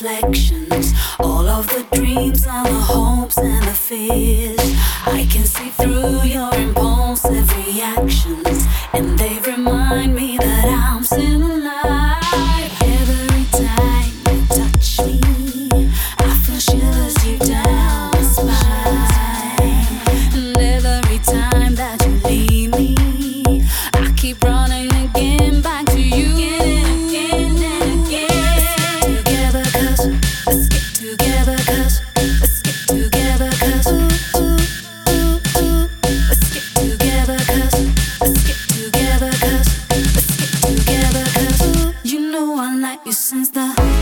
reflections, all of the dreams and the hopes and the fears. I can see through your impulsive reactions, and they remind me that I'm still alive. Every time you touch me, I feel shivers deep down my spine. And every time that you leave me, I keep running again. you since the